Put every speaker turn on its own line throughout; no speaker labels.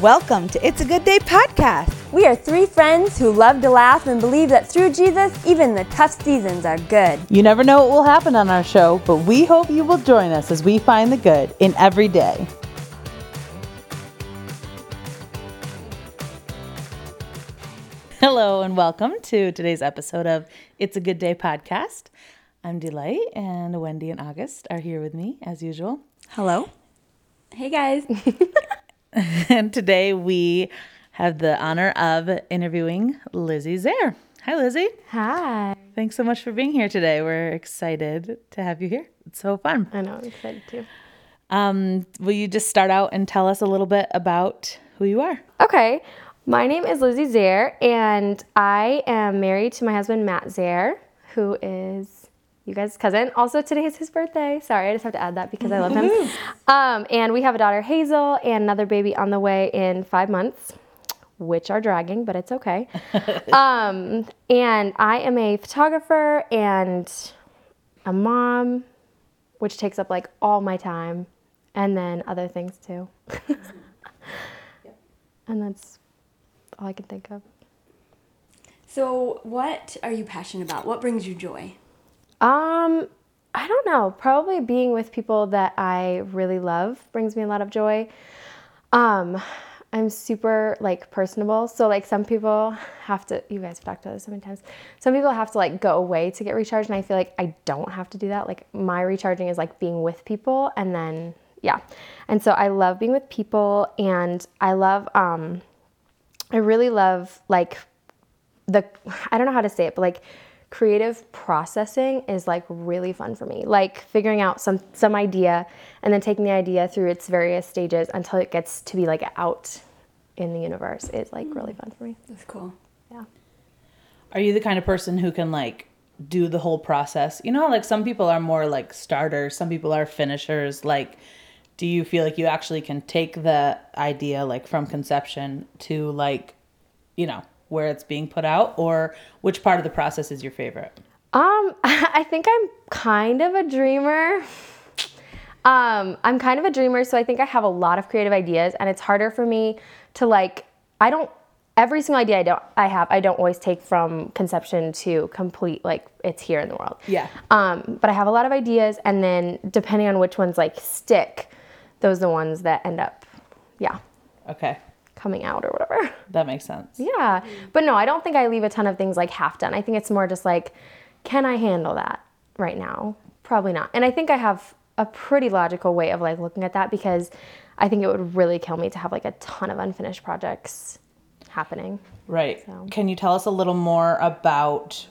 Welcome to It's a Good Day podcast.
We are three friends who love to laugh and believe that through Jesus, even the tough seasons are good.
You never know what will happen on our show, but we hope you will join us as we find the good in every day. Hello, and welcome to today's episode of It's a Good Day podcast. I'm Delight, and Wendy and August are here with me as usual.
Hello. Hey guys.
and today we have the honor of interviewing Lizzie Zare. Hi, Lizzie.
Hi.
Thanks so much for being here today. We're excited to have you here. It's so fun.
I know, I'm excited too.
Um, will you just start out and tell us a little bit about who you are?
Okay. My name is Lizzie Zare, and I am married to my husband, Matt Zare, who is you guys' cousin. Also, today is his birthday. Sorry, I just have to add that because I love him. Um, and we have a daughter, Hazel, and another baby on the way in five months, which are dragging, but it's okay. um, and I am a photographer and a mom, which takes up like all my time, and then other things too. and that's all I can think of.
So, what are you passionate about? What brings you joy?
Um, I don't know. Probably being with people that I really love brings me a lot of joy. Um, I'm super like personable. So like some people have to you guys have talked about this so many times. Some people have to like go away to get recharged and I feel like I don't have to do that. Like my recharging is like being with people and then yeah. And so I love being with people and I love um I really love like the I don't know how to say it, but like creative processing is like really fun for me. Like figuring out some some idea and then taking the idea through its various stages until it gets to be like out in the universe is like really fun for me.
That's cool.
Yeah.
Are you the kind of person who can like do the whole process? You know, like some people are more like starters, some people are finishers. Like, do you feel like you actually can take the idea like from conception to like, you know, where it's being put out or which part of the process is your favorite?
Um, I think I'm kind of a dreamer. Um, I'm kind of a dreamer, so I think I have a lot of creative ideas, and it's harder for me to like. I don't every single idea I don't I have I don't always take from conception to complete like it's here in the world.
Yeah.
Um, but I have a lot of ideas, and then depending on which ones like stick, those are the ones that end up, yeah.
Okay
coming out or whatever.
That makes sense.
Yeah. But no, I don't think I leave a ton of things like half done. I think it's more just like, can I handle that right now? Probably not. And I think I have a pretty logical way of like looking at that because I think it would really kill me to have like a ton of unfinished projects happening.
Right. So. Can you tell us a little more about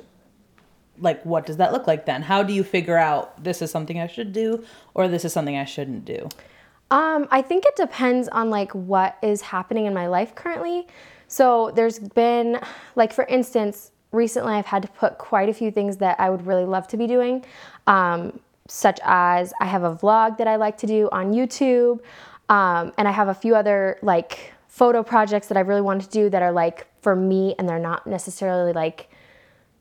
like what does that look like then? How do you figure out this is something I should do or this is something I shouldn't do?
Um, I think it depends on like what is happening in my life currently. So there's been like for instance, recently I've had to put quite a few things that I would really love to be doing. Um, such as I have a vlog that I like to do on YouTube, um, and I have a few other like photo projects that I really want to do that are like for me and they're not necessarily like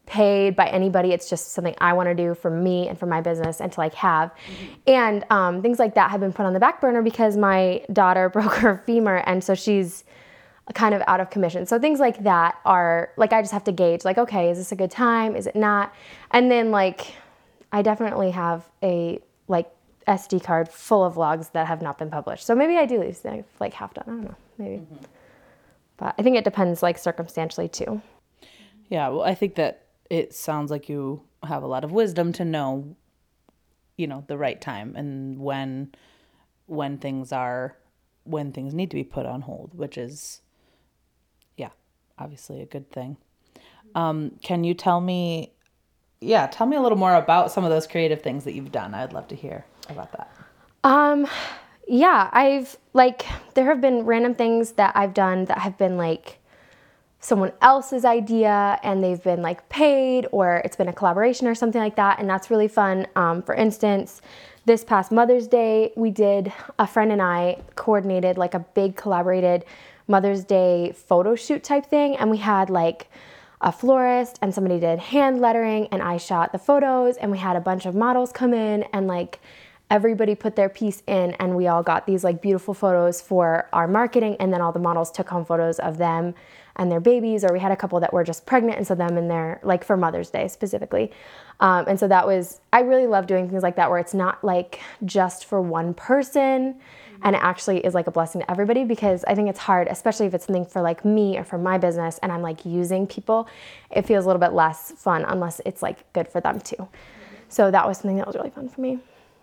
paid by anybody. It's just something I want to do for me and for my business and to like have. Mm-hmm. And um, things like that have been put on the back burner because my daughter broke her femur and so she's kind of out of commission. So things like that are like I just have to gauge like okay, is this a good time? Is it not? And then like I definitely have a like SD card full of vlogs that have not been published. So maybe I do leave like half done. I don't know, maybe. Mm-hmm. But I think it depends like circumstantially too.
Yeah, well, I think that it sounds like you have a lot of wisdom to know you know the right time and when when things are when things need to be put on hold which is yeah obviously a good thing. Um, can you tell me yeah tell me a little more about some of those creative things that you've done. I'd love to hear about that.
Um yeah i've like there have been random things that i've done that have been like someone else's idea and they've been like paid or it's been a collaboration or something like that and that's really fun. Um, for instance this past mother's day we did a friend and i coordinated like a big collaborated mother's day photo shoot type thing and we had like a florist and somebody did hand lettering and I shot the photos and we had a bunch of models come in and like everybody put their piece in and we all got these like beautiful photos for our marketing and then all the models took home photos of them and their babies or we had a couple that were just pregnant and so them and their like for mother's day specifically. Um, and so that was i really love doing things like that where it's not like just for one person and it actually is like a blessing to everybody because i think it's hard especially if it's something for like me or for my business and i'm like using people it feels a little bit less fun unless it's like good for them too. So that was something that was really fun for me.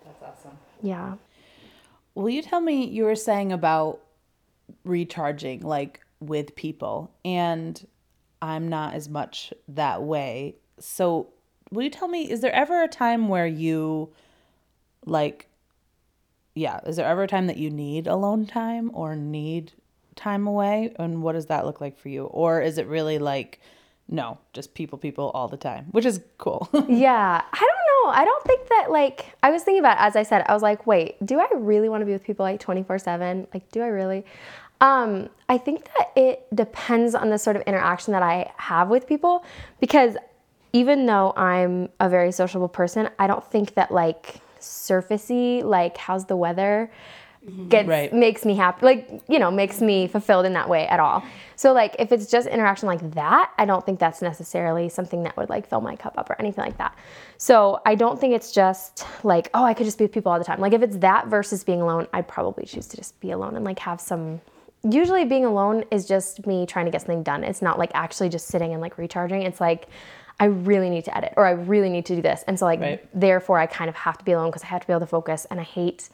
That's awesome.
yeah.
Will you tell me you were saying about recharging like with people and I'm not as much that way. So, will you tell me is there ever a time where you like yeah, is there ever a time that you need alone time or need time away and what does that look like for you? Or is it really like no, just people people all the time, which is cool.
Yeah, I don't know. I don't think that like I was thinking about it, as I said, I was like, wait, do I really want to be with people like 24/7? Like do I really? Um, I think that it depends on the sort of interaction that I have with people because even though I'm a very sociable person, I don't think that like surfacey like how's the weather gets
Right.
makes me happy like you know makes me fulfilled in that way at all. So like if it's just interaction like that i don't think that's necessarily something that would like fill my cup up or anything like that. So i don't think it's just like oh i could just be with people all the time. Like if it's that versus being alone i'd probably choose to just be alone and like have some usually being alone is just me trying to get something done it's not like actually just sitting and like recharging it's like i really need to edit or i really need to do this and so like
Right.
therefore i kind of have to be alone because i have to be able to focus and i hate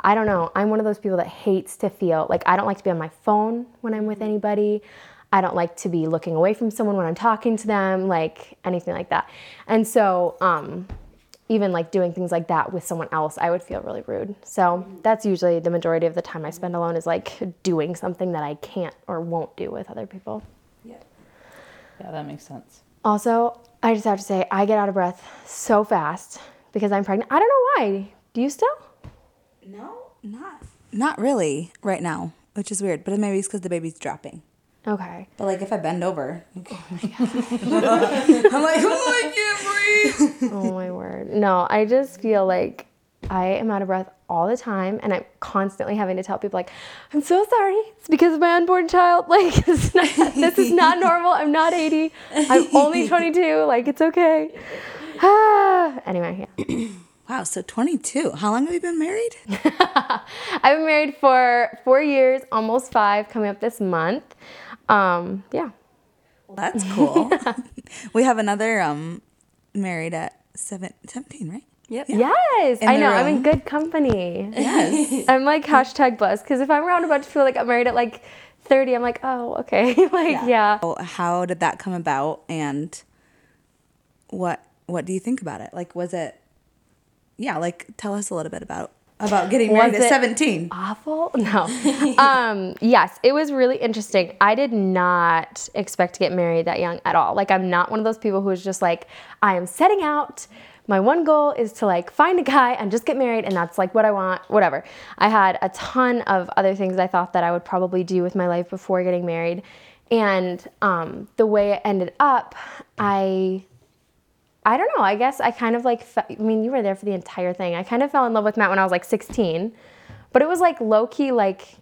I don't know. I'm one of those people that hates to feel like I don't like to be on my phone when I'm with anybody. I don't like to be looking away from someone when I'm talking to them, like anything like that. And so, um, even like doing things like that with someone else, I would feel really rude. So that's usually the majority of the time I spend alone is like doing something that I can't or won't do with other people.
yeah, Yeah, that makes sense.
Also, I just have to say, I get out of breath so fast because I'm pregnant. I don't know why. Do you still?
No, not not really right now, which is weird. But maybe it's because the baby's dropping.
Okay.
But like if I bend over, oh I'm like, oh, I can't breathe.
Oh my word. No, I just feel like I am out of breath all the time and I'm constantly having to tell people like, I'm so sorry. It's because of my unborn child. Like this is not, this is not normal. I'm not 80. I'm only 22. Like it's okay. Anyway, yeah.
Wow, so 22. How long have you been married?
I've been married for four years, almost five, coming up this month. Um, yeah.
Well, that's cool. we have another um married at seven, 17, right? Yep.
Yes,
In
I
the
know. I'm in good company.
Yes.
I'm like hashtag blessed because if I'm around a bunch of people like I'm married at like 30, I'm like, oh, okay. like, yeah.
So how did that come about and what what do you think about it? Like was it Yeah, like tell us a little bit about about getting married
Was
at 17.
awful? No. Um yes it was really interesting. I did not expect to get married that young at all. Like i'm not one of those people who's just like i am setting out. My one goal is to like find a guy and just get married and that's like what i want whatever. I had a ton of other things i thought that i would probably do with my life before getting married. And um, the way it ended up i I don't know. I guess I kind of like, fe- I mean, you were there for the entire thing. I kind of fell in love with Matt when I was like 16, but it was like low key, like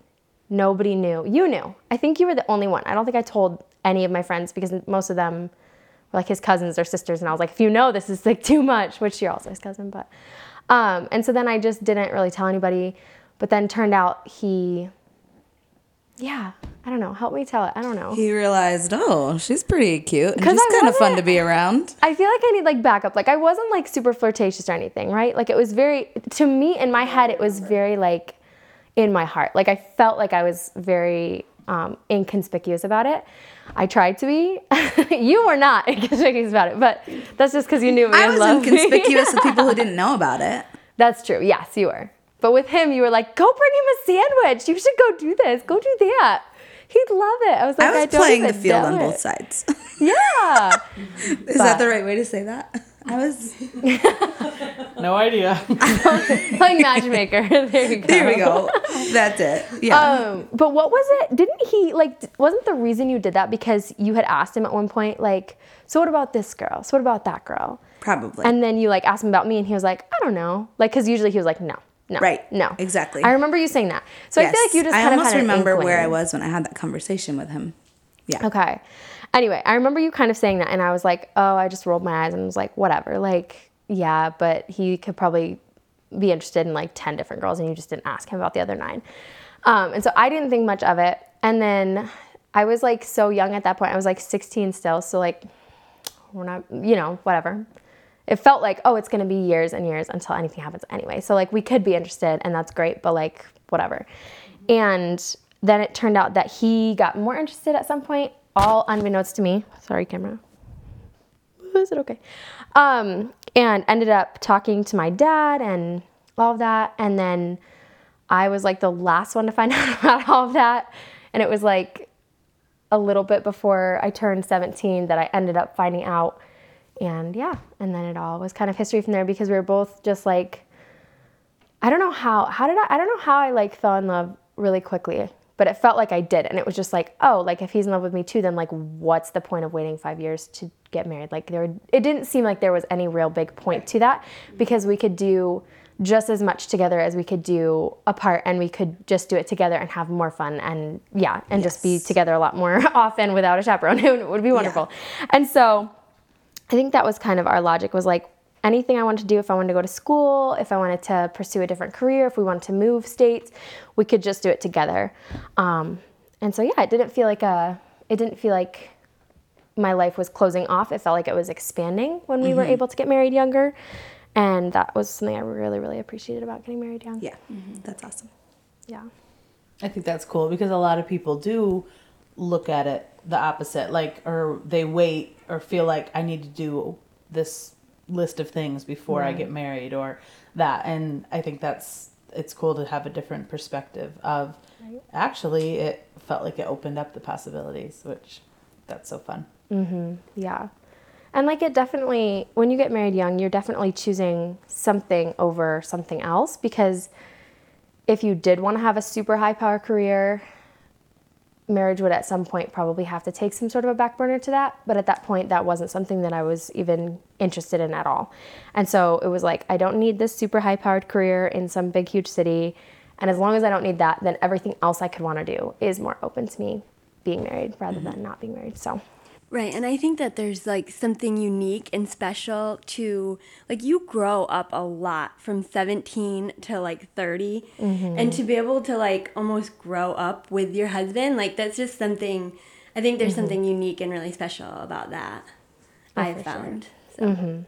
nobody knew. You knew. I think you were the only one. I don't think I told any of my friends because most of them were like his cousins or sisters. And I was like, if you know this is like too much, which you're also his cousin, but. Um, and so then I just didn't really tell anybody. But then turned out he, yeah, I don't know. Help me tell it. I don't know.
He realized, "Oh, she's pretty cute and she's kind of fun to be around."
I feel like I need like backup. Like I wasn't like super flirtatious or anything, right? Like it was very to me in my head it was very like in my heart. Like I felt like I was very um, inconspicuous about it. I tried to be. you were not inconspicuous about it, but that's just because you knew me
I
and
was inconspicuous with people who didn't know about it.
That's true. Yes, you were. But with him, you were like, "Go bring him a sandwich. You should go do this. Go do that." He'd love it. I was like,
I was
don't
playing the field on
it."
both sides.
Yeah.
Is that the right way to say that? I was
No idea.
Playing matchmaker. there you go.
There we go. That's it. Yeah.
Um, but what was it? Didn't he like? Wasn't the reason you did that because you had asked him at one point, like, so what about this girl? So what about that girl?
Probably.
And then you like asked him about me, and he was like, I don't know, like, because usually he was like, no, no,
Right.
no,
Exactly.
I remember you saying that. So I feel like you just
I almost
of had an
remember where I was when I had that conversation with him. Yeah.
Okay. Anyway, I remember you kind of saying that, and I was like, oh, I just rolled my eyes and was like, whatever. Like, yeah, but he could probably be interested in like 10 different girls, and you just didn't ask him about the other nine. Um, and so I didn't think much of it. And then I was like so young at that point. I was like 16 still. So, like, we're not, you know, whatever. It felt like, oh, it's going to be years and years until anything happens anyway. So, like, we could be interested, and that's great, but like, whatever. And then it turned out that he got more interested at some point, all unbeknownst to me. Sorry, camera. Is it okay? Um, and ended up talking to my dad and all of that. And then I was like the last one to find out about all of that. And it was like a little bit before I turned 17 that I ended up finding out. And yeah, and then it all was kind of history from there because we were both just like, I don't know how, how did I, I don't know how I like fell in love really quickly, but it felt like I did. And it was just like, oh, like if he's in love with me too, then like what's the point of waiting five years to get married? Like there, it didn't seem like there was any real big point to that because we could do just as much together as we could do apart and we could just do it together and have more fun and yeah, and just be together a lot more often without a chaperone. It would be wonderful. And so I think that was kind of our logic was like anything I wanted to do, if I wanted to go to school, if I wanted to pursue a different career, if we wanted to move states, we could just do it together. Um, and so yeah, it didn't feel like a, it didn't feel like my life was closing off. It felt like it was expanding when we were able to get married younger. And that was something I really, really appreciated about getting married young.
Yeah. That's awesome.
Yeah.
I think that's cool because a lot of people do look at it the opposite, like, or they wait or feel like I need to do this list of things before I get married or that. And I think that's, it's cool to have a different perspective of actually it felt like it opened up the possibilities, which that's so fun. mm-hmm.
Yeah. And like it definitely, when you get married young, you're definitely choosing something over something else because if you did want to have a super high power career, marriage would at some point probably have to take some sort of a back burner to that. But at that point, that wasn't something that I was even interested in at all. And so it was like, I don't need this super high powered career in some big, huge city. And as long as I don't need that, then everything else I could want to do is more open to me being married rather mm-hmm. than not being married. So.
Right, and I think that there's like something unique and special to like you grow up a lot from 17 to like 30 mm-hmm. and to be able to like almost grow up with your husband like that's just something I think there's mm-hmm. something unique and really special about that oh, I've
for sure.
found. So. Mm-hmm.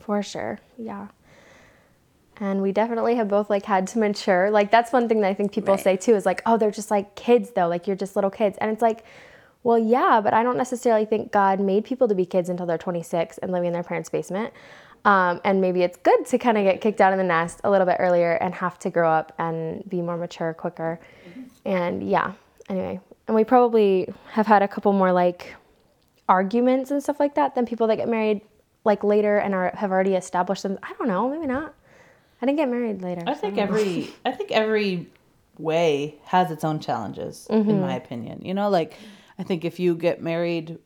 For sure. Yeah. And we definitely have both like had to mature. Like that's one thing that I think people
Right.
say too is like, "Oh, they're just like kids though. Like you're just little kids." And it's like, "Well, yeah, but I don't necessarily think God made people to be kids until they're 26 and living in their parents' basement." Um, and maybe it's good to kind of get kicked out of the nest a little bit earlier and have to grow up and be more mature quicker. And yeah, anyway, and we probably have had a couple more like arguments and stuff like that than people that get married like later and are have already established them. I don't know, maybe not. I didn't get married later.
I
so
think
don't
every I think every way has its own challenges in my opinion. You know, like I think if you get married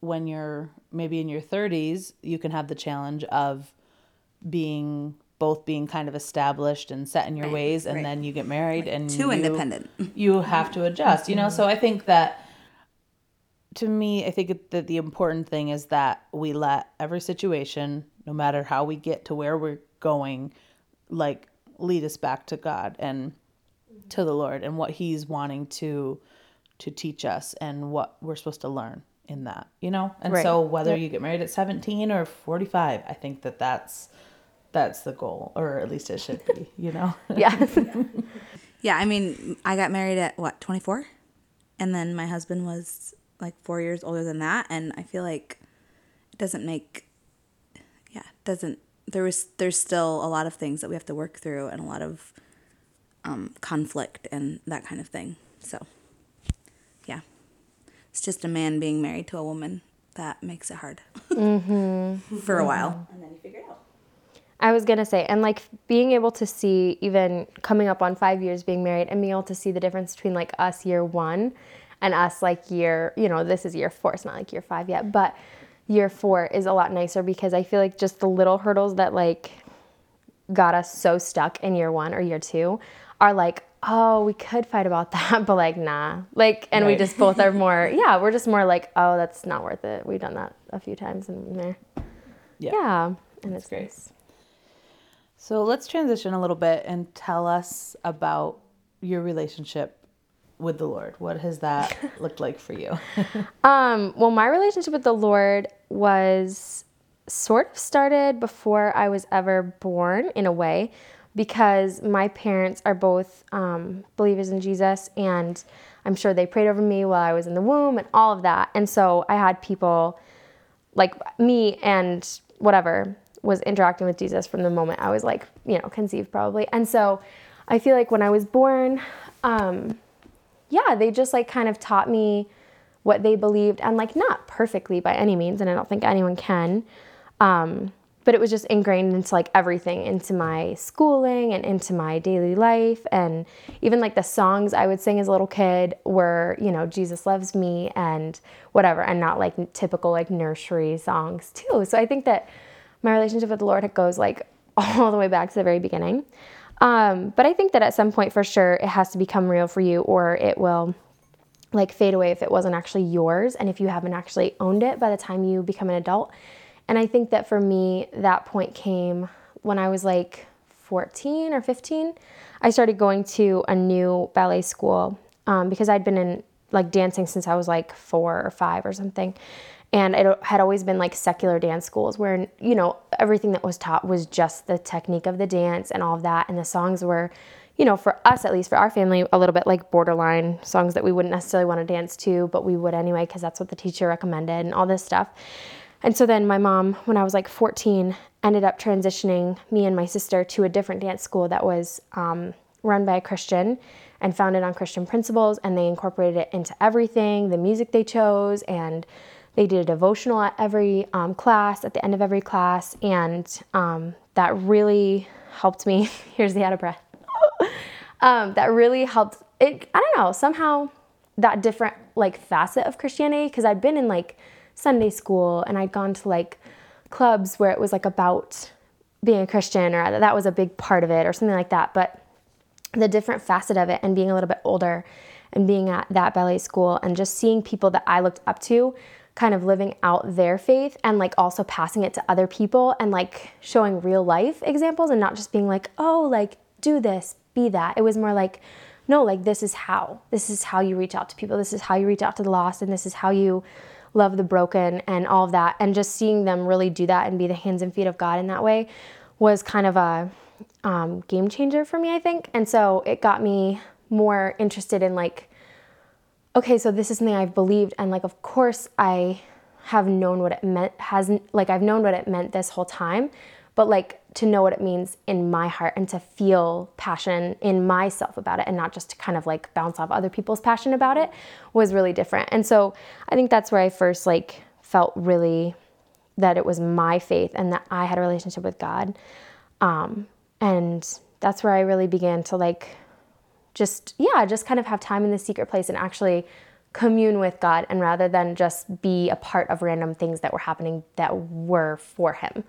when you're maybe in your 30s, you can have the challenge of being both being kind of established and set in your ways and
right.
then you get married and
Too
you-
independent.
you have to adjust you know so i think that to me i think that the important thing is that we let every situation no matter how we get to where we're going like lead us back to god and to the lord and what he's wanting to to teach us and what we're supposed to learn in that you know and
Right.
so whether
Yep.
you get married at 17 or 45 i think that that's that's the goal or at least it should be you know
yeah.
Yeah, I mean, I got married at what, 24? And then my husband was like 4 years older than that, and I feel like it doesn't make yeah, doesn't there was there's still a lot of things that we have to work through and a lot of um, conflict and that kind of thing. So, yeah. It's just a man being married to a woman that makes it hard. Mm-hmm. For a while. And then you figure it out.
I was gonna say, and like being able to see, even coming up on five years being married, and being able to see the difference between like us year one and us like year, you know, this is year four, it's not like year five yet, but year four is a lot nicer because I feel like just the little hurdles that like got us so stuck in year one or year two are like, oh, we could fight about that, but like, nah. Like, and we just both are more, yeah, we're just more like, oh, that's not worth it. We've done that a few times and meh.
Yeah.
Yeah. And it's
great.
nice.
So let's transition a little bit and tell us about your relationship with the Lord. What has that looked like for you?
Um, well, my relationship with the Lord was sort of started before I was ever born, in a way, because my parents are both um, believers in Jesus, and I'm sure they prayed over me while I was in the womb and all of that. And so I had people like me and whatever was interacting with Jesus from the moment I was like, you know, conceived probably. And so I feel like when I was born, um, yeah, they just like kind of taught me what they believed and like not perfectly by any means, and I don't think anyone can. Um, but it was just ingrained into like everything, into my schooling and into my daily life. And even like the songs I would sing as a little kid were, you know, Jesus loves me and whatever, and not like typical like nursery songs too. So I think that my relationship with the Lord goes like all the way back to the very beginning. Um, but I think that at some point for sure it has to become real for you or it will like fade away if it wasn't actually yours and if you haven't actually owned it by the time you become an adult. And I think that for me, that point came when I was like 14 or 15. I started going to a new ballet school um, because I'd been in like dancing since I was like four or five or something. And it had always been like secular dance schools where, you know, everything that was taught was just the technique of the dance and all of that. And the songs were, you know, for us at least, for our family, a little bit like borderline songs that we wouldn't necessarily want to dance to, but we would anyway because that's what the teacher recommended and all this stuff. And so then my mom, when I was like 14, ended up transitioning me and my sister to a different dance school that was um, run by a Christian and founded on Christian principles. And they incorporated it into everything the music they chose, and they did a devotional at every um, class, at the end of every class. And um, that really helped me. Here's the out of breath. um, that really helped. It, I don't know, somehow that different like facet of Christianity, because I'd been in like Sunday school and I'd gone to like clubs where it was like about being a Christian or that was a big part of it or something like that. But the different facet of it and being a little bit older and being at that ballet school and just seeing people that I looked up to kind of living out their faith and like also passing it to other people and like showing real life examples and not just being like, oh, like do this, be that. It was more like, no, like this is how. This is how you reach out to people. This is how you reach out to the lost and this is how you love the broken and all of that. And just seeing them really do that and be the hands and feet of God in that way was kind of a um, game changer for me, I think. And so it got me more interested in like, okay, so this is something I've believed, and like, of course, I have known what it meant. Hasn't like I've known what it meant this whole time, but like to know what it means in my heart and to feel passion in myself about it, and not just to kind of like bounce off other people's passion about it, was really different. And so I think that's where I first like felt really that it was my faith and that I had a relationship with God. Um, and that's where I really began to like just, yeah, just kind of have time in the secret place and actually commune with God and rather than just be a part of random things that were happening that were for Him.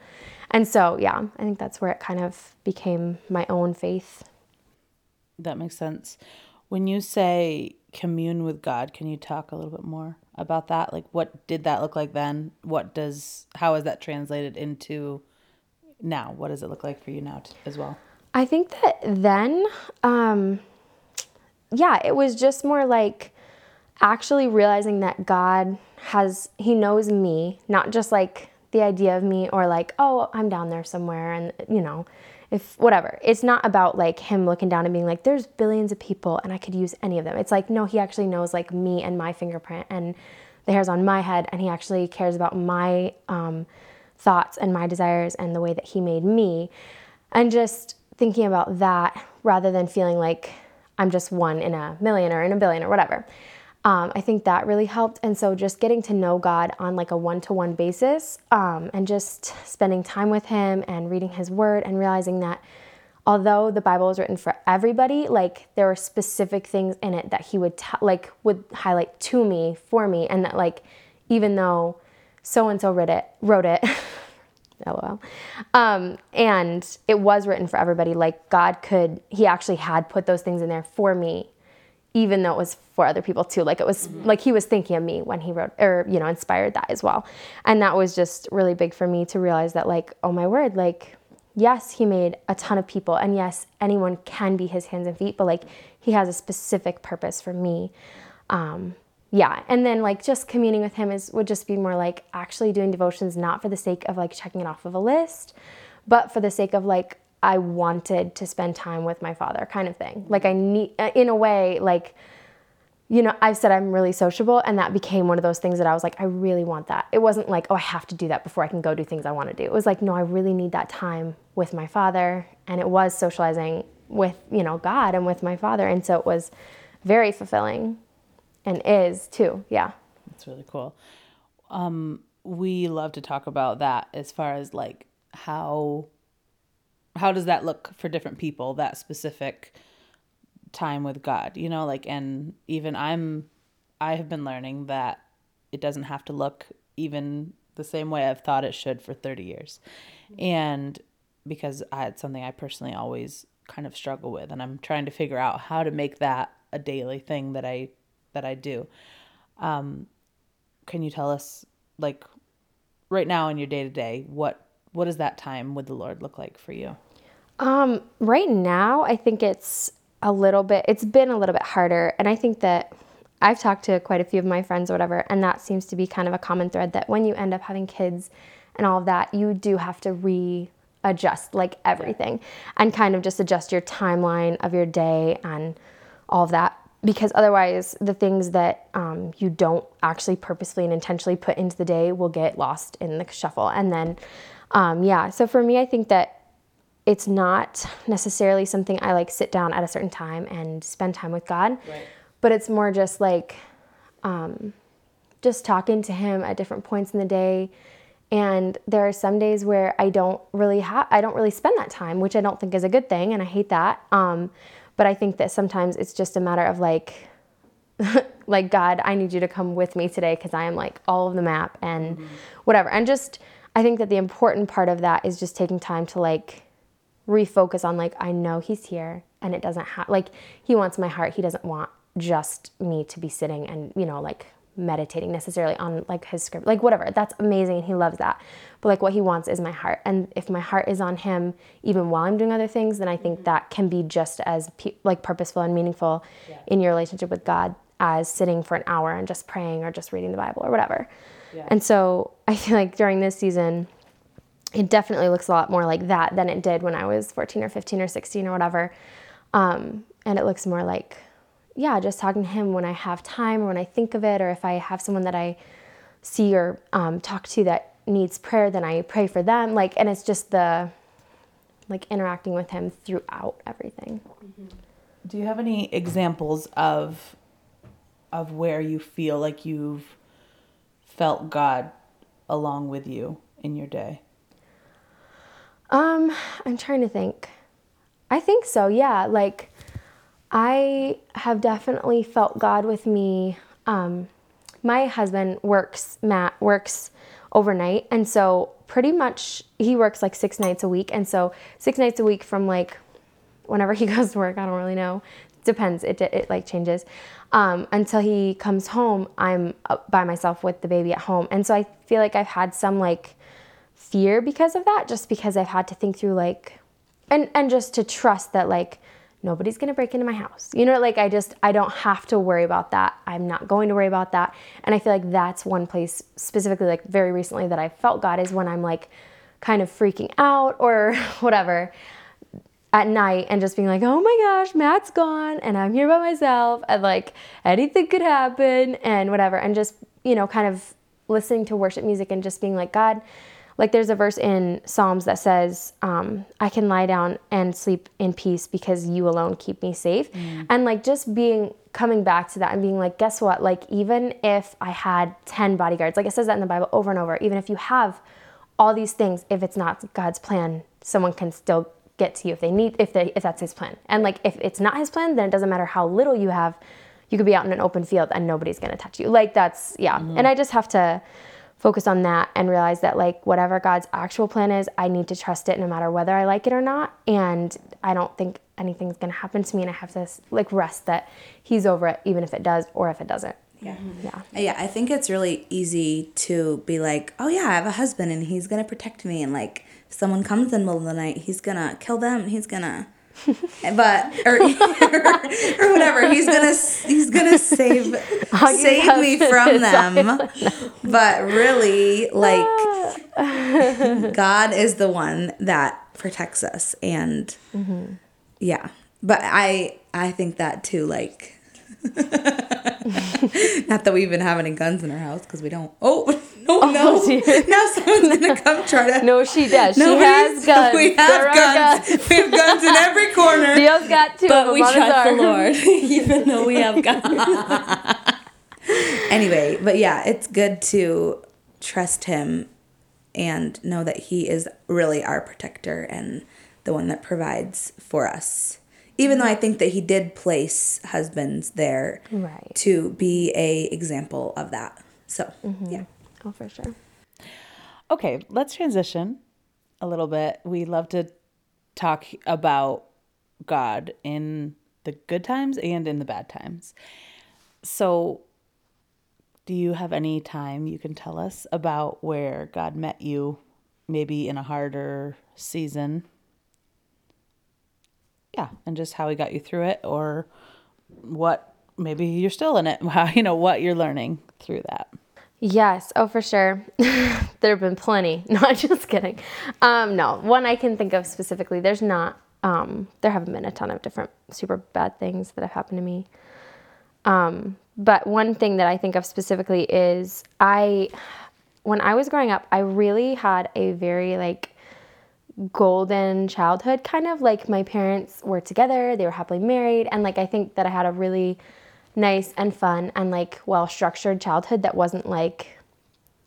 And so, yeah, I think that's where it kind of became my own faith.
That makes sense. When you say commune with God, can you talk a little bit more about that? Like, what did that look like then? What does, how is that translated into now? What does it look like for you now t- as well?
I think that then, um, yeah, it was just more like actually realizing that God has, He knows me, not just like the idea of me or like, oh, I'm down there somewhere and, you know, if whatever. It's not about like Him looking down and being like, there's billions of people and I could use any of them. It's like, no, He actually knows like me and my fingerprint and the hairs on my head and He actually cares about my um, thoughts and my desires and the way that He made me. And just thinking about that rather than feeling like I'm just one in a million or in a billion or whatever. Um, I think that really helped. And so just getting to know God on like a one to one basis um, and just spending time with Him and reading His Word and realizing that although the Bible was written for everybody, like there were specific things in it that He would t- like would highlight to me for me, and that like even though so and so wrote it, wrote it. LOL. Um, and it was written for everybody. Like God could, He actually had put those things in there for me even though it was for other people too. Like it was mm-hmm. like he was thinking of me when he wrote or you know inspired that as well. And that was just really big for me to realize that like oh my word like yes he made a ton of people and yes anyone can be his hands and feet but like he has a specific purpose for me. Um, yeah, and then like just communing with him is would just be more like actually doing devotions not for the sake of like checking it off of a list, but for the sake of like I wanted to spend time with my father, kind of thing. Like I need, uh, in a way, like, you know, I've said I'm really sociable, and that became one of those things that I was like, I really want that. It wasn't like, oh, I have to do that before I can go do things I want to do. It was like, no, I really need that time with my father, and it was socializing with, you know, God and with my father, and so it was very fulfilling, and is too. Yeah,
that's really cool. Um, we love to talk about that as far as like how how does that look for different people that specific time with god you know like and even i'm i have been learning that it doesn't have to look even the same way i've thought it should for 30 years and because I, it's something i personally always kind of struggle with and i'm trying to figure out how to make that a daily thing that i that i do um can you tell us like right now in your day to day what what does that time with the Lord look like for you?
Um, right now, I think it's a little bit, it's been a little bit harder. And I think that I've talked to quite a few of my friends or whatever, and that seems to be kind of a common thread that when you end up having kids and all of that, you do have to readjust like everything and kind of just adjust your timeline of your day and all of that because otherwise the things that um, you don't actually purposefully and intentionally put into the day will get lost in the shuffle and then um, yeah, so for me, I think that it's not necessarily something I like sit down at a certain time and spend time with God, right. but it's more just like um, just talking to Him at different points in the day. And there are some days where I don't really have, I don't really spend that time, which I don't think is a good thing, and I hate that. Um, but I think that sometimes it's just a matter of like, like God, I need you to come with me today because I am like all of the map and mm-hmm. whatever, and just I think that the important part of that is just taking time to like refocus on like I know he's here and it doesn't have like he wants my heart. He doesn't want just me to be sitting and, you know, like meditating necessarily on like his script. Like whatever. That's amazing and he loves that. But like what he wants is my heart. And if my heart is on him even while I'm doing other things, then I think mm-hmm. that can be just as pe- like purposeful and meaningful yeah. in your relationship with God as sitting for an hour and just praying or just reading the Bible or whatever. And so I feel like during this season, it definitely looks a lot more like that than it did when I was 14 or 15 or 16 or whatever. Um, and it looks more like, yeah, just talking to him when I have time or when I think of it, or if I have someone that I see or um, talk to that needs prayer, then I pray for them. Like, and it's just the like interacting with him throughout everything. Mm-hmm.
Do you have any examples of of where you feel like you've felt God along with you in your day?
Um, I'm trying to think. I think so, yeah. Like, I have definitely felt God with me. Um, my husband works, Matt works overnight. And so, pretty much, he works like six nights a week. And so, six nights a week from like whenever he goes to work, I don't really know. Depends, it, it like changes um, until he comes home, I'm by myself with the baby at home. And so I feel like I've had some like fear because of that, just because I've had to think through like, and, and just to trust that like nobody's gonna break into my house. You know, like I just, I don't have to worry about that. I'm not going to worry about that. And I feel like that's one place specifically, like very recently, that I felt God is when I'm like kind of freaking out or whatever at night and just being like, oh my gosh, Matt's gone and I'm here by myself and like anything could happen and whatever. And just, you know, kind of listening to worship music and just being like, God, like there's a verse in Psalms that says, um, I can lie down and sleep in peace because you alone keep me safe. And like just being coming back to that and being like, guess what? Like even if I had 10 bodyguards, like it says that in the Bible over and over, even if you have all these things, if it's not God's plan, someone can still get to you if they need if they if that's his plan. And like if it's not his plan, then it doesn't matter how little you have, you could be out in an open field and nobody's gonna touch you. Like that's yeah. And I just have to focus on that and realize that like whatever God's actual plan is, I need to trust it no matter whether I like it or not. And I don't think anything's gonna happen to me and I have to like rest that he's over it even if it does or if it doesn't.
Yeah. Mm-hmm.
Yeah.
Uh, yeah, I think it's really easy to be like, oh yeah, I have a husband and he's gonna protect me, and like if someone comes in the middle of the night, he's gonna kill them. He's gonna, but or or whatever. He's gonna he's gonna save save me from them. But really, like God is the one that protects us, and yeah. But I I think that too, like. Not that we even have any guns in our house because we don't. Oh no oh, no!
dear.
now someone's gonna come try to.
No, she does. She
Nobody's-
has guns.
We have
are
guns. We have guns in every corner.
Dio's got two
But we trust the. Lord, even though we have guns.
Anyway, but yeah, it's good to trust Him and know that He is really our protector and the one that provides for us. Even though I think that He did place husbands there
Right.
to be a example of that. So mm-hmm. yeah.
Oh, for sure.
Okay, let's transition a little bit. We love to talk about God in the good times and in the bad times. So, do you have any time you can tell us about where God met you, maybe in a harder season? Yeah, and just how he got you through it, or what maybe you're still in it, how, you know, what you're learning through that.
Yes. Oh, for sure. there have been plenty. No, I'm just kidding. Um, no, one I can think of specifically. There's not. Um, there haven't been a ton of different super bad things that have happened to me. Um, but one thing that I think of specifically is I, when I was growing up, I really had a very like golden childhood kind of like my parents were together they were happily married and like i think that i had a really nice and fun and like well structured childhood that wasn't like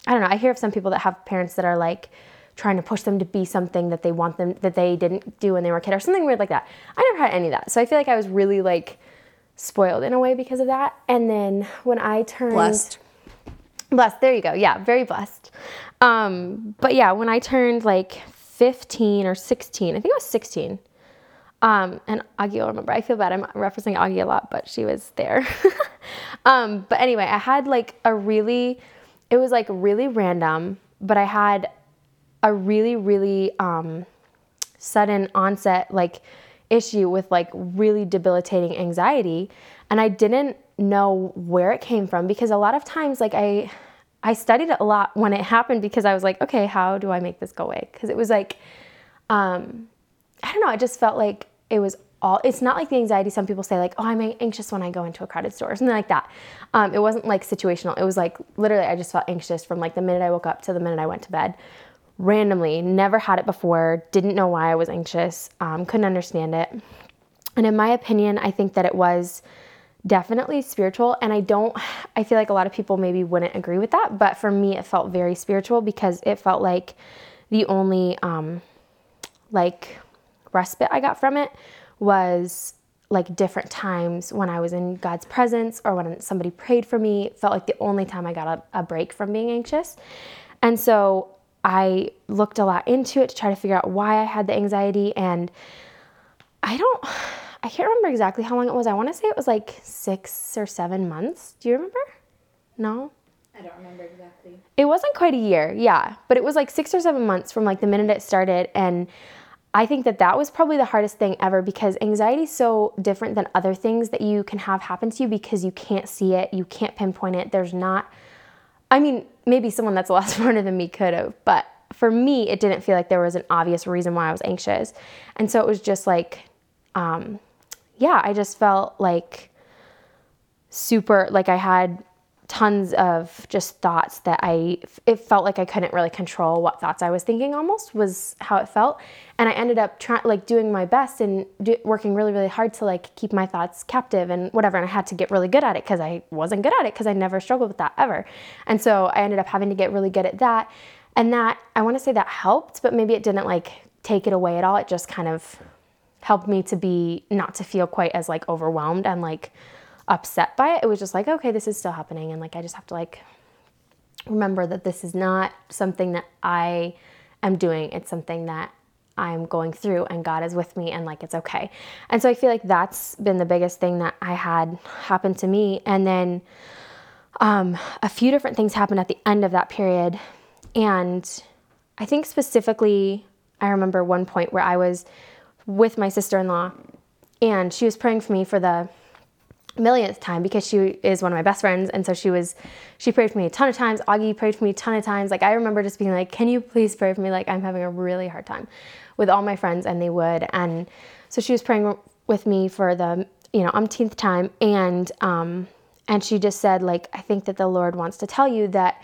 i don't know i hear of some people that have parents that are like trying to push them to be something that they want them that they didn't do when they were a kid or something weird like that. I never had any of that so i feel like i was really like spoiled in a way because of that. And then when i turned
Blessed.
blessed. There you go. Yeah very blessed. Um but yeah when i turned like 15 or 16 i think i was 16 um and Augie will remember. I feel bad. I'm referencing Augie a lot but she was there. Um but anyway i had like a really it was like really random but i had a really really um sudden onset like issue with like really debilitating anxiety. And I didn't know where it came from because a lot of times like I I studied it a lot when it happened because I was like okay how do I make this go away? Because it was like um I don't know I just felt like it was all it's not like the anxiety some people say like oh I'm anxious when I go into a crowded store or something like that. Um, it wasn't like situational. It was like literally I just felt anxious from like the minute I woke up to the minute I went to bed. Randomly, never had it before, didn't know why I was anxious, um, couldn't understand it. And in my opinion, I think that it was definitely spiritual. And I don't, I feel like a lot of people maybe wouldn't agree with that. But for me, it felt very spiritual because it felt like the only, um, like, respite I got from it was like different times when I was in God's presence or when somebody prayed for me. It felt like the only time I got a, a break from being anxious. And so I looked a lot into it to try to figure out why I had the anxiety. And I don't, I can't remember exactly how long it was. I want to say it was like six or seven months. Do you remember? No?
I don't remember exactly.
It wasn't quite a year, yeah, but it was like six or seven months from like the minute it started. And I think that that was probably the hardest thing ever because anxiety is so different than other things that you can have happen to you because you can't see it, you can't pinpoint it. There's not, I mean, maybe someone that's a lot smarter than me could have, but for me, it didn't feel like there was an obvious reason why I was anxious. And so it was just like, um, yeah, I just felt like super, like I had tons of just thoughts that I, it felt like I couldn't really control what thoughts I was thinking almost was how it felt. And I ended up trying, like doing my best and do, working really, really hard to like keep my thoughts captive and whatever. And I had to get really good at it because I wasn't good at it because I never struggled with that ever. And so I ended up having to get really good at that. And that, I want to say that helped, but maybe it didn't like take it away at all. It just kind of helped me to be, not to feel quite as like overwhelmed and like, upset by it. It was just like, okay, this is still happening. And like, I just have to like remember that this is not something that I am doing. It's something that I'm going through and God is with me and like it's okay. And so I feel like that's been the biggest thing that I had happen to me. And then um, a few different things happened at the end of that period. And I think specifically, I remember one point where I was with my sister in law and she was praying for me for the millionth time because she is one of my best friends. And so she was she prayed for me a ton of times. Augie prayed for me a ton of times. Like i remember just being like can you please pray for me? Like i'm having a really hard time with all my friends and they would. And so she was praying with me for the you know umpteenth time. And um and she just said like i think that the lord wants to tell you that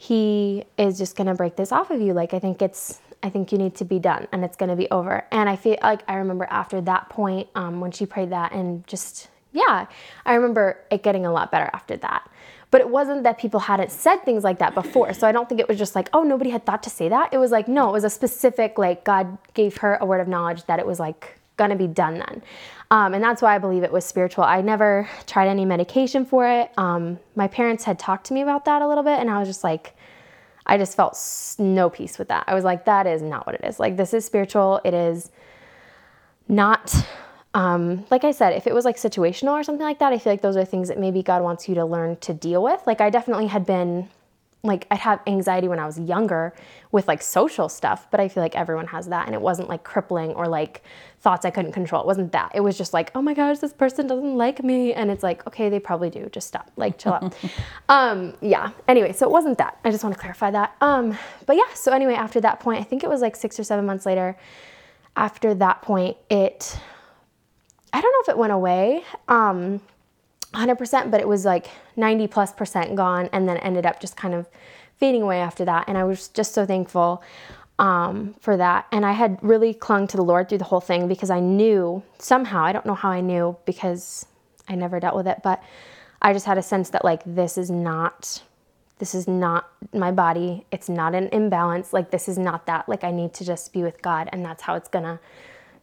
he is just going to break this off of you. Like i think it's I think you need to be done and it's going to be over. And I feel like I remember after that point um, when she prayed that and just yeah, I remember it getting a lot better after that. But it wasn't that people hadn't said things like that before. So I don't think it was just like, oh, nobody had thought to say that. It was like, no, it was a specific, like, God gave her a word of knowledge that it was like gonna be done then. Um, and that's why I believe it was spiritual. I never tried any medication for it. Um, my parents had talked to me about that a little bit, and I was just like, I just felt no peace with that. I was like, that is not what it is. Like, this is spiritual. It is not um, like I said, if it was like situational or something like that, I feel like those are things that maybe God wants you to learn to deal with. Like I definitely had been like I'd have anxiety when I was younger with like social stuff, but I feel like everyone has that and it wasn't like crippling or like thoughts I couldn't control. It wasn't that. It was just like, "Oh my gosh, this person doesn't like me." And it's like, "Okay, they probably do. Just stop. Like chill out." um, yeah. Anyway, so it wasn't that. I just want to clarify that. Um, but yeah, so anyway, after that point, I think it was like 6 or 7 months later, after that point, it I don't know if it went away um, 100%, but it was like 90 plus percent gone and then ended up just kind of fading away after that. And I was just so thankful um, for that. And I had really clung to the Lord through the whole thing because I knew somehow, I don't know how I knew because I never dealt with it, but I just had a sense that like this is not this is not my body. It's not an imbalance. Like this is not that. Like I need to just be with God and that's how it's going to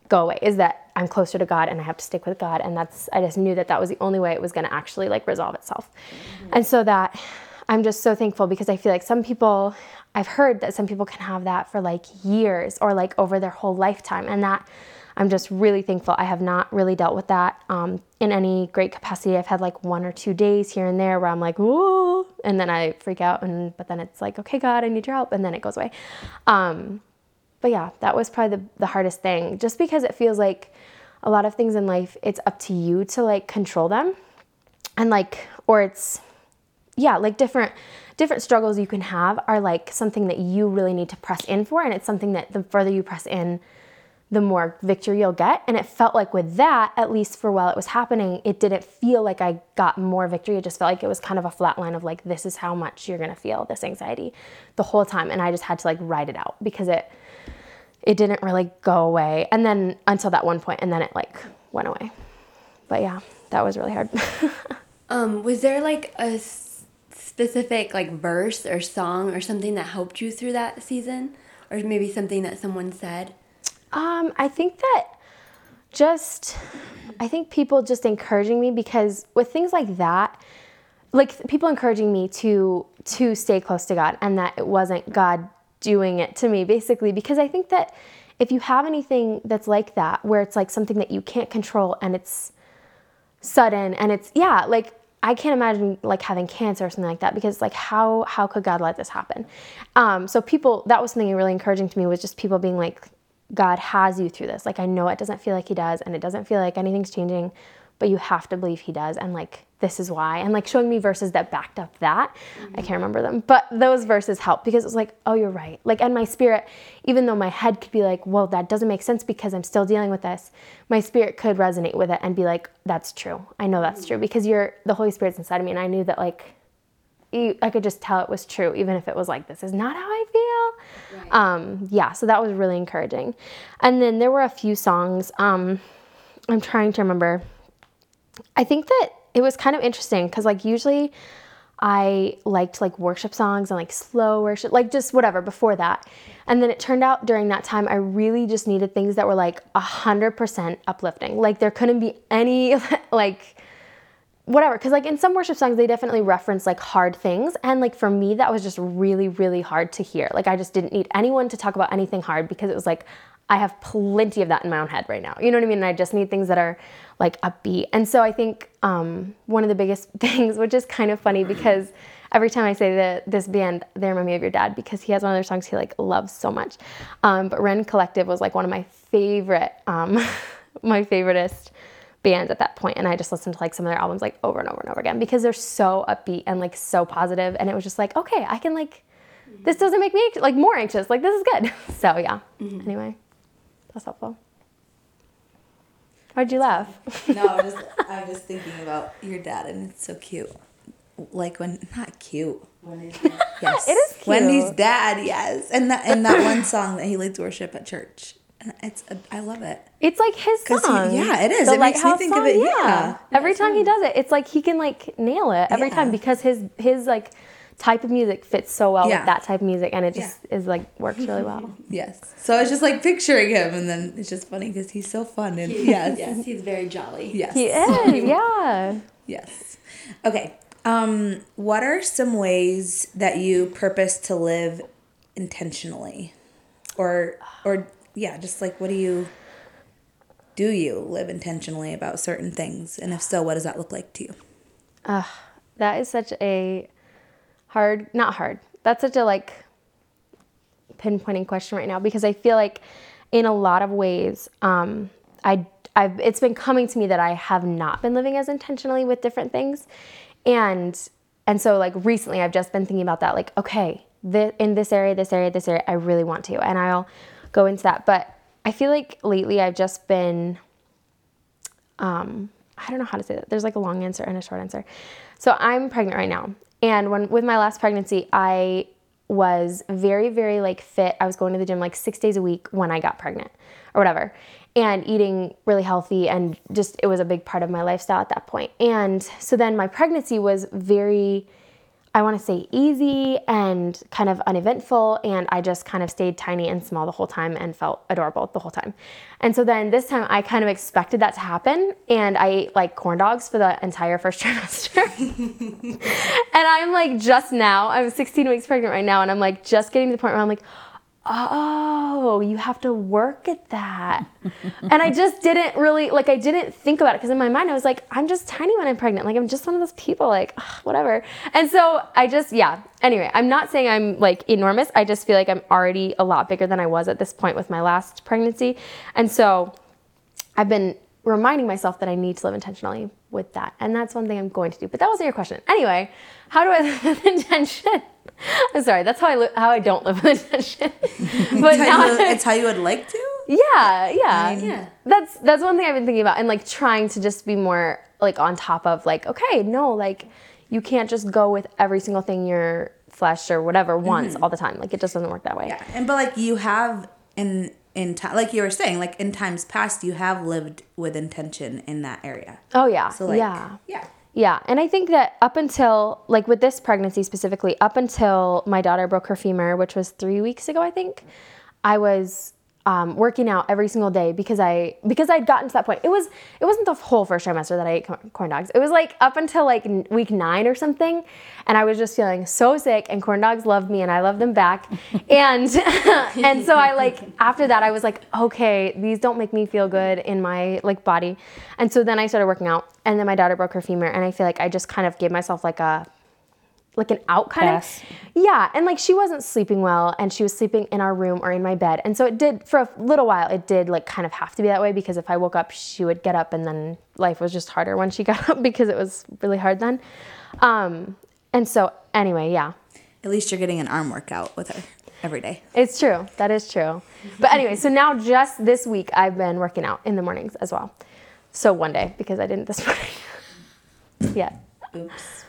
go away is that I'm closer to God and I have to stick with God. And that's, I just knew that that was the only way it was going to actually like resolve itself. Mm-hmm. And so that I'm just so thankful because I feel like some people, I've heard that some people can have that for like years or like over their whole lifetime. And that I'm just really thankful. I have not really dealt with that um, in any great capacity. I've had like one or two days here and there where I'm like, whoa, and then I freak out. And, but then it's like, okay, God, I need your help. And then it goes away. Um, but yeah, that was probably the, the hardest thing. Just because it feels like a lot of things in life, it's up to you to like control them. And like, or it's, yeah, like different different struggles you can have are like something that you really need to press in for. And it's something that the further you press in the more victory you'll get. And it felt like with that at least for while it was happening it didn't feel like i got more victory. It just felt like it was kind of a flat line of like this is how much you're going to feel this anxiety the whole time. And i just had to like ride it out because it it didn't really go away. And then until that one point, and then it like went away. But yeah, that was really hard.
um, was there like a specific like verse or song or something that helped you through that season, or maybe something that someone said?
Um, I think that just, I think people just encouraging me because with things like that, like people encouraging me to to stay close to God and that it wasn't God doing it to me basically because I think that if you have anything that's like that where it's like something that you can't control and it's sudden and it's yeah like I can't imagine like having cancer or something like that because like how how could God let this happen? Um, so people that was something really encouraging to me was just people being like God has you through this. Like I know it doesn't feel like He does and it doesn't feel like anything's changing, but you have to believe He does and like this is why and like showing me verses that backed up that mm-hmm. i can't remember them but those verses helped because it was like oh you're right like and my spirit even though my head could be like well that doesn't make sense because i'm still dealing with this my spirit could resonate with it and be like that's true i know that's true because you're the holy spirit's inside of me and i knew that like you- I could just tell it was true, even if it was like, this is not how I feel. Um, yeah, so that was really encouraging. And then there were a few songs. Um, I'm trying to remember. I think that it was kind of interesting because, like, usually I liked like worship songs and like slow worship, like just whatever before that. And then it turned out during that time, I really just needed things that were like 100% uplifting. Like, there couldn't be any, like, whatever because like in some worship songs they definitely reference like hard things and like for me that was just really really hard to hear like i just didn't need anyone to talk about anything hard because it was like i have plenty of that in my own head right now. You know what i mean? And i just need things that are like upbeat. And so i think um, one of the biggest things which is kind of funny because every time i say that this band they remind me of your dad because he has one of their songs he like loves so much. Um, but Rend Collective was like one of my favorite um, my favoriteest bands at that point. And I just listened to like some of their albums like over and over and over again because they're so upbeat and like so positive. positive and it was just like okay I can like this doesn't make me like more anxious. Like this is good. So yeah. Anyway that's helpful why'd you laugh
no, I'm just I'm just thinking about your dad, and it's so cute. Like when not cute. Yes,
It is
Wendy's dad. Yes, and that and that one song that he leads worship at church. It's I love it.
it's like his
'Cause he-
song
yeah, it is.
The
It makes me
Lighthouse
think of
song,
it, yeah.
every time he does it it's like he can like nail it every
Yeah.
time because his his like type of music fits so well
Yeah.
with that type of music and it just is like works really well
Yes. So I was just like picturing him, and then it's just funny because he's so fun and yes,
Yes, he's very jolly.
yes,
he is yeah
yes. Okay. Um, what are some ways that you purpose to live intentionally, or or yeah, just like what do you do you live intentionally about certain things, and if so, what does that look like to you?
That is such a hard, not hard. That's such a like pinpointing question right now because I feel like in a lot of ways, um, I I've it's been coming to me that I have not been living as intentionally with different things, and and so like recently I've just been thinking about that. Like okay, thi- in this area, this area, this area, I really want to, and I'll go into that. But I feel like lately I've just been um, I don't know how to say that. There's like a long answer and a short answer. So I'm pregnant right now. And when with my last pregnancy, I was very, very like fit. I was going to the gym like six days a week when I got pregnant or whatever. And eating really healthy and just it was a big part of my lifestyle at that point. And so then my pregnancy was very I want to say easy and kind of uneventful. And I just kind of stayed tiny and small the whole time and felt adorable the whole time. And so then this time I kind of expected that to happen. And I ate like corn dogs for the entire first trimester. and I'm like just now, I'm 16 weeks pregnant right now. And I'm like just getting to the point where I'm like, oh, you have to work at that. and I just didn't really, like, I didn't think about it because in my mind I was like, I'm just tiny when I'm pregnant. Like, I'm just one of those people, like, ugh, whatever. And so I just, yeah. Anyway, I'm not saying I'm like enormous. I just feel like I'm already a lot bigger than I was at this point with my last pregnancy. And so I've been reminding myself that I need to live intentionally with that. And that's one thing I'm going to do. But that wasn't your question. Anyway, how do I live with intention? I'm sorry, that's how I li- how I don't live with intention. but
It's
now
how, you, it's how you would like to.
yeah, yeah.
Yeah.
That's that's one thing I've been thinking about and like trying to just be more like on top of like okay, no, like you can't just go with every single thing your flesh or whatever wants mm-hmm. all the time. Like it just doesn't work that way.
Yeah, and but like you have in in time, like you were saying, like in times past, you have lived with intention in that area.
Oh yeah.
So like,
yeah.
yeah,
Yeah, and I think that up until like with this pregnancy specifically, up until my daughter broke her femur, which was three weeks ago, I think, I was um, working out every single day because I because I'd gotten to that point. It was it wasn't the whole first trimester that I ate corn- dogs. It was like up until like week nine or something, and I was just feeling so sick. And corn dogs loved me, and I loved them back. and and so I like after that I was like, okay, these don't make me feel good in my like body. And so then I started working out, and then my daughter broke her femur, and I feel like I just kind of gave myself like a like an out kind
Pass.
of yeah and like she wasn't sleeping well and she was sleeping in our room or in my bed and so it did for a little while it did like kind of have to be that way because if i woke up she would get up and then life was just harder when she got up because it was really hard then. Um and so anyway yeah.
At least you're getting an arm workout with her every day.
it's true. That is true. But anyway so now just this week i've been working out in the mornings as well. So one day because i didn't this morning. Yeah.
Oops.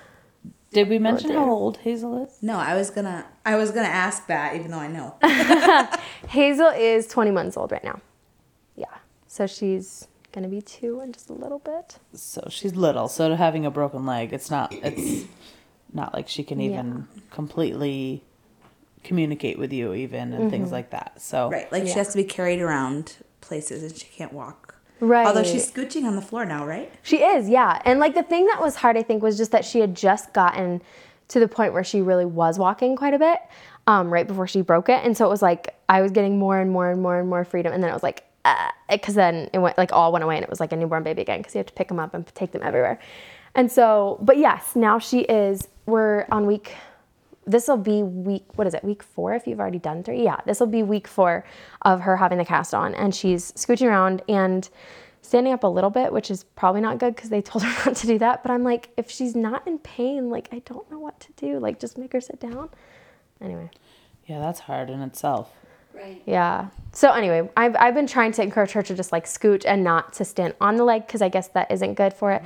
Did we mention how old Hazel is?
No, I was gonna I was gonna ask that even though I know.
Hazel is 20 months old right now. Yeah. So she's going to be two in just a little bit.
So she's little. So having a broken leg, it's not it's not like she can even completely communicate with you even and things mm-hmm. like that. So
right. Like she has to be carried around places and she can't walk.
Right.
Although she's scooching on the floor now, right?
She is, yeah. And like the thing that was hard, I think, was just that she had just gotten to the point where she really was walking quite a bit um, right before she broke it. And so it was like I was getting more and more and more and more freedom. And then it was like, because then it went like all went away and it was like a newborn baby again because you have to pick them up and take them everywhere. And so, but yes, now she is, we're on week, this will be week, what is it, week four if you've already done three? Yeah, this will be week four of her having the cast on. And she's scooching around and standing up a little bit, which is probably not good because they told her not to do that. But I'm like, if she's not in pain, like, I don't know what to do. Like, just make her sit down. Anyway.
yeah, that's hard in itself.
Right.
Yeah. So anyway, I've, I've been trying to encourage her to just like scooch and not to stand on the leg because I guess that isn't good for it.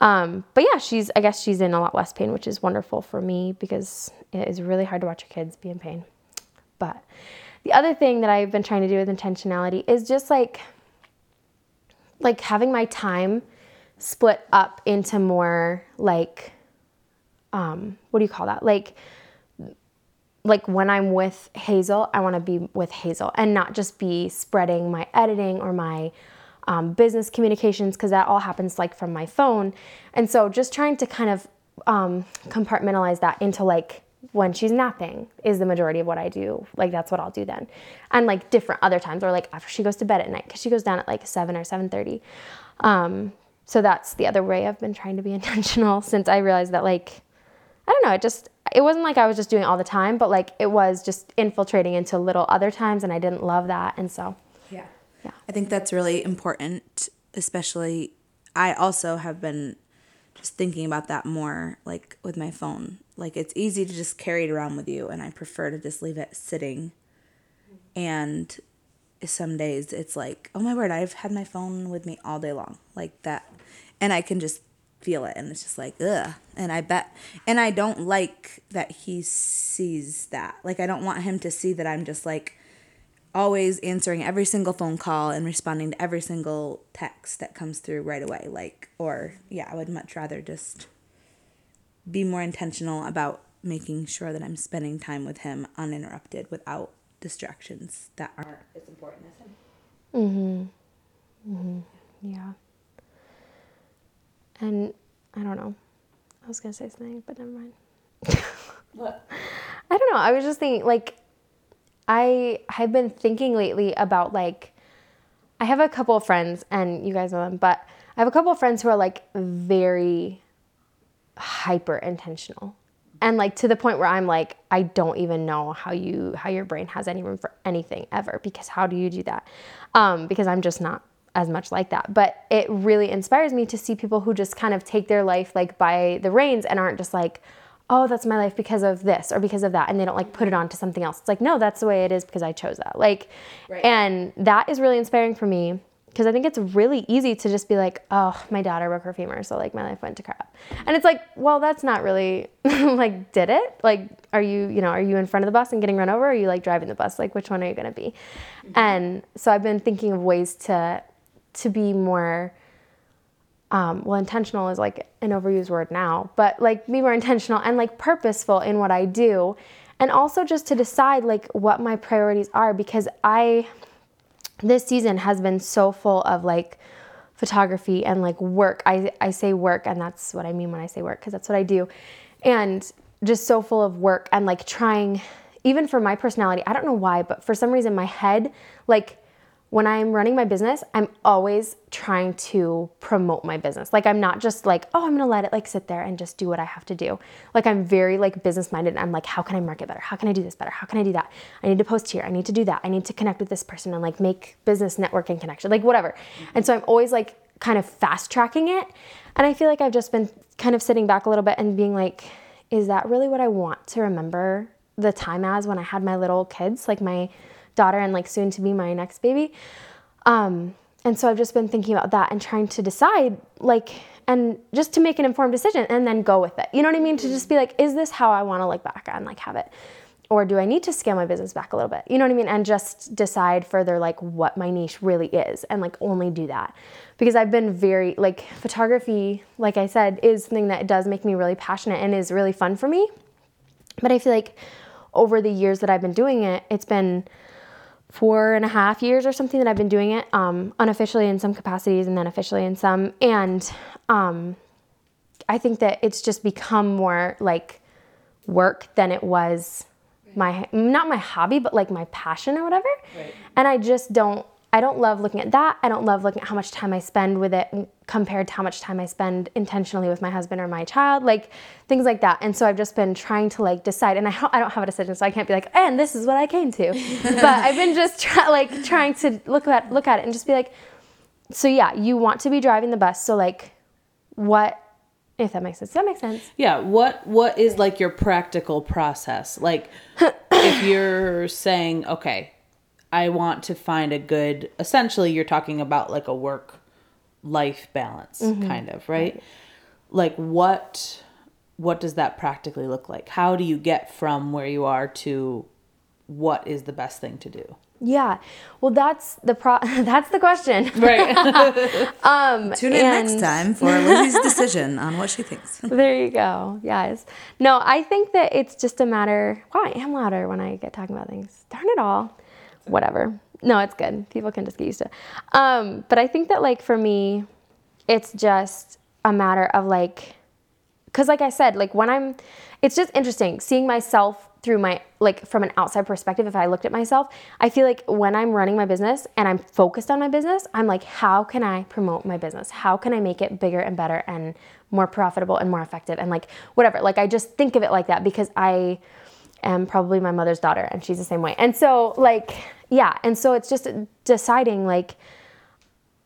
Um, but yeah, she's I guess she's in a lot less pain, which is wonderful for me because it is really hard to watch your kids be in pain. But the other thing that I've been trying to do with intentionality is just like like having my time split up into more like um what do you call that? Like like when I'm with Hazel, I want to be with Hazel and not just be spreading my editing or my um, business communications because that all happens like from my phone. And so just trying to kind of um, compartmentalize that into like when she's napping is the majority of what I do. Like that's what I'll do then, and like different other times or like after she goes to bed at night because she goes down at like seven or seven thirty. Um, so that's the other way I've been trying to be intentional since I realized that like I don't know, it just it wasn't like I was just doing all the time, but like it was just infiltrating into little other times and I didn't love that. And so
Yeah.
Yeah.
I think that's really important, especially I also have been just thinking about that more like with my phone. Like it's easy to just carry it around with you and I prefer to just leave it sitting. And some days it's like, oh my word, I've had my phone with me all day long. Like that and I can just feel it and it's just like ugh and i bet and i don't like that he sees that like i don't want him to see that i'm just like always answering every single phone call and responding to every single text that comes through right away like or yeah i would much rather just be more intentional about making sure that i'm spending time with him uninterrupted without distractions that aren't as important as him Mm-hmm. Mm-hmm.
yeah. And I don't know. I was gonna say something, but never mind.
What?
I don't know. I was just thinking, like, I have been thinking lately about like, I have a couple of friends, and you guys know them, but I have a couple of friends who are like very hyper intentional, and like to the point where I'm like, I don't even know how you how your brain has any room for anything ever because how do you do that? Um, because I'm just not as much like that. But it really inspires me to see people who just kind of take their life like by the reins and aren't just like, oh, that's my life because of this or because of that. And they don't like put it on to something else. It's like, no, that's the way it is because I chose that. Like, and that is really inspiring for me because I think it's really easy to just be like, oh, my daughter broke her femur. So like my life went to crap. And it's like, well, that's not really like, did it? Like, are you, you know, are you in front of the bus and getting run over? Or are you like driving the bus? Like, which one are you going to be? Mm-hmm. And so I've been thinking of ways to, to be more um, well intentional is like an overused word now but like be more intentional and like purposeful in what i do. And also just to decide like what my priorities are because i this season has been so full of like photography and like work. I, I say work and that's what i mean when i say work because that's what i do. And just so full of work and like trying even for my personality i don't know why but for some reason my head like when I'm running my business, I'm always trying to promote my business. Like I'm not just like, oh, I'm gonna let it like sit there and just do what I have to do. Like I'm very like business minded. And I'm like, how can I market better? How can I do this better? How can I do that? I need to post here. I need to do that. I need to connect with this person and like make business networking connection, like whatever. Mm-hmm. And so I'm always like kind of fast tracking it. And I feel like I've just been kind of sitting back a little bit and being like, is that really what I want to remember the time as when I had my little kids, like my daughter and like soon to be my next baby. Um, and so I've just been thinking about that and trying to decide like, and just to make an informed decision and then go with it. You know what I mean? To just be like, is this how I want to look back and like have it? Or do I need to scale my business back a little bit? You know what I mean? And just decide further like what my niche really is and like only do that. Because I've been very like photography, like I said, is something that does make me really passionate and is really fun for me. But I feel like over the years that I've been doing it, it's been four and a half years or something that I've been doing it um, unofficially in some capacities and then officially in some. And um, I think that it's just become more like work than it was my not my hobby but like my passion or whatever right. and i just don't I don't love looking at that. I don't love looking at how much time I spend with it compared to how much time I spend intentionally with my husband or my child, like things like that. And so I've just been trying to like decide, and I, I don't have a decision, so I can't be like, and this is what I came to. but I've been just try, like trying to look at look at it and just be like, so yeah, you want to be driving the bus, so like, what if that makes sense. Does that make sense?
Yeah. What What is like your practical process? Like, if you're saying, okay, I want to find a good essentially you're talking about like a work life balance mm-hmm. kind of, right? right? Like what what does that practically look like? How do you get from where you are to what is the best thing to do?
Yeah. Well, that's the pro that's the question.
Right.
um tune in and... next time for Lizzie's decision on what she thinks.
there you go. Yes. No, I think that it's just a matter wow, I am louder when I get talking about things. Darn it all whatever. No, it's good. People can just get used to it. Um, but I think that like for me, it's just a matter of like, because like I said, like when I'm, it's just interesting seeing myself through my like from an outside perspective if i looked at myself i feel like when i'm running my business and i'm focused on my business i'm like how can i promote my business how can i make it bigger and better and more profitable and more effective and like whatever like i just think of it like that because i am probably my mother's daughter and she's the same way. And so like yeah, and so it's just deciding like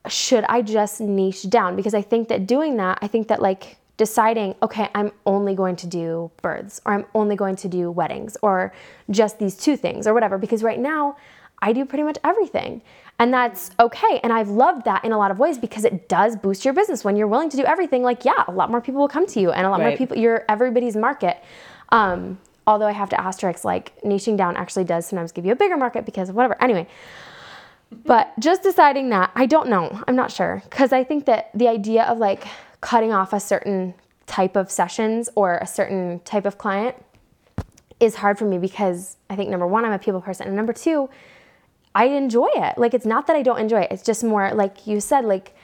should I just niche down because I think that doing that, I think that like deciding, okay, I'm only going to do births or I'm only going to do weddings or just these two things or whatever because right now I do pretty much everything. And that's okay. And I've loved that in a lot of ways because it does boost your business when you're willing to do everything. Like, yeah, a lot more people will come to you and a lot right. more people, you're everybody's market. Um, although I have to asterisk, like niching down actually does sometimes give you a bigger market because of whatever. Anyway, but just deciding that, I don't know. I'm not sure. Because I think that the idea of like cutting off a certain type of sessions or a certain type of client is hard for me because I think number one, I'm a people person. And number two, I enjoy it. Like, it's not that I don't enjoy it, it's just more like you said, like,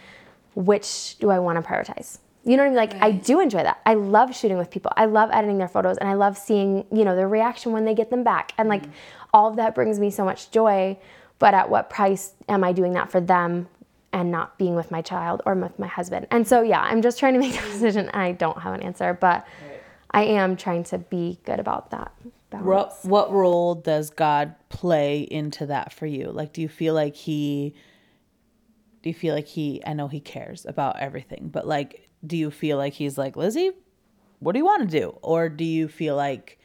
which do I want to prioritize? You know what I mean? Like right. I do enjoy that. I love shooting with people. I love editing their photos and I love seeing, you know, their reaction when they get them back. And like mm-hmm. all of that brings me so much joy. But at what price am I doing that for them and not being with my child or with my husband? And so yeah, I'm just trying to make a decision. I don't have an answer, but right. I am trying to be good about that.
What, what role does God play into that for you? Like do you feel like he do you feel like he I know he cares about everything, but like do you feel like he's like, Lizzie, what do you want to do? Or do you feel like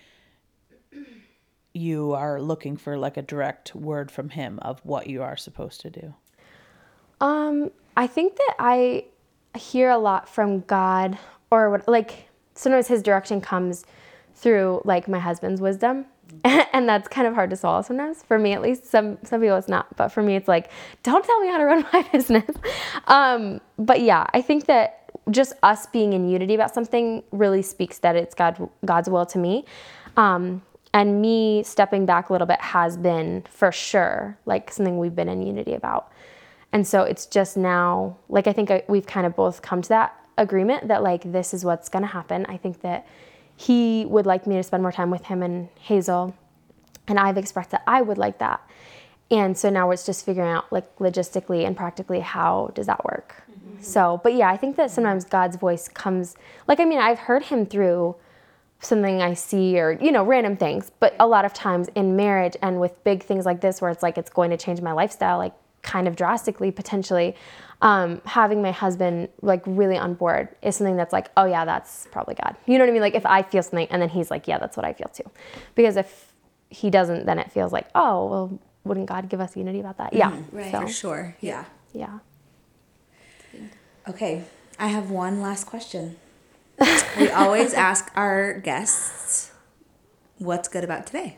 you are looking for like a direct word from him of what you are supposed to do?
Um, I think that I hear a lot from God or what like sometimes his direction comes through like my husband's wisdom. and that's kind of hard to swallow sometimes for me at least some some people it's not but for me it's like don't tell me how to run my business um, but yeah i think that just us being in unity about something really speaks that it's God God's will to me. Um, and me stepping back a little bit has been for sure like something we've been in unity about. And so it's just now like I think we've kind of both come to that agreement that like this is what's going to happen. I think that he would like me to spend more time with him and Hazel and I've expressed that I would like that. And so now it's just figuring out like logistically and practically how does that work? Mm-hmm. So, but yeah, I think that sometimes God's voice comes like I mean, I've heard him through something I see or you know, random things, but a lot of times in marriage and with big things like this where it's like it's going to change my lifestyle like kind of drastically potentially um, having my husband like really on board is something that's like, oh yeah, that's probably God. You know what I mean? Like if I feel something and then he's like, yeah, that's what I feel too. Because if he doesn't, then it feels like, oh, well, wouldn't God give us unity about that? Yeah.
Mm, right. So, For sure. Yeah.
Yeah.
Okay. I have one last question. we always ask our guests what's good about today.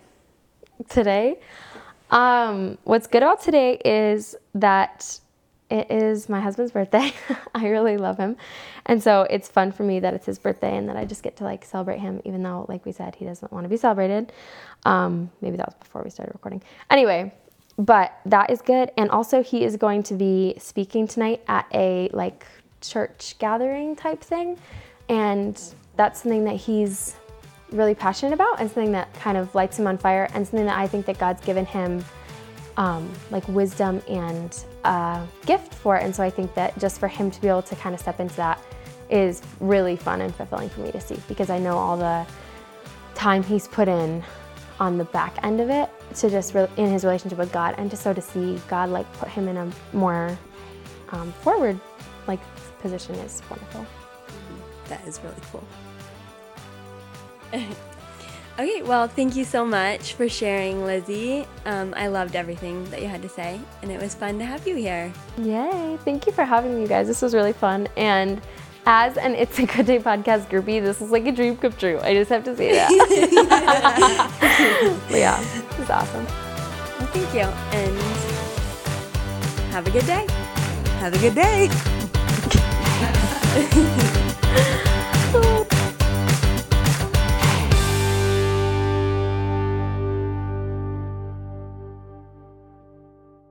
Today, um, what's good about today is that it is my husband's birthday. I really love him. And so it's fun for me that it's his birthday and that I just get to like celebrate him, even though, like we said, he doesn't want to be celebrated. Um, maybe that was before we started recording. Anyway, but that is good. And also, he is going to be speaking tonight at a like church gathering type thing. And that's something that he's really passionate about and something that kind of lights him on fire and something that I think that God's given him um, like wisdom and a gift for it. And so I think that just for him to be able to kind of step into that is really fun and fulfilling for me to see because I know all the time he's put in on the back end of it to just re- in his relationship with God and just so to see God like put him in a more um, forward like position is wonderful.
That is really cool.
Okay, well, thank you so much for sharing, Lizzie. Um, I loved everything that you had to say, and it was fun to have you here.
Yay! Thank you for having me, you guys. This was really fun. And as an It's a Good Day podcast groupie, this is like a dream come true. I just have to say that. but yeah, it was awesome.
Well, thank you, and have a good day.
Have a good day.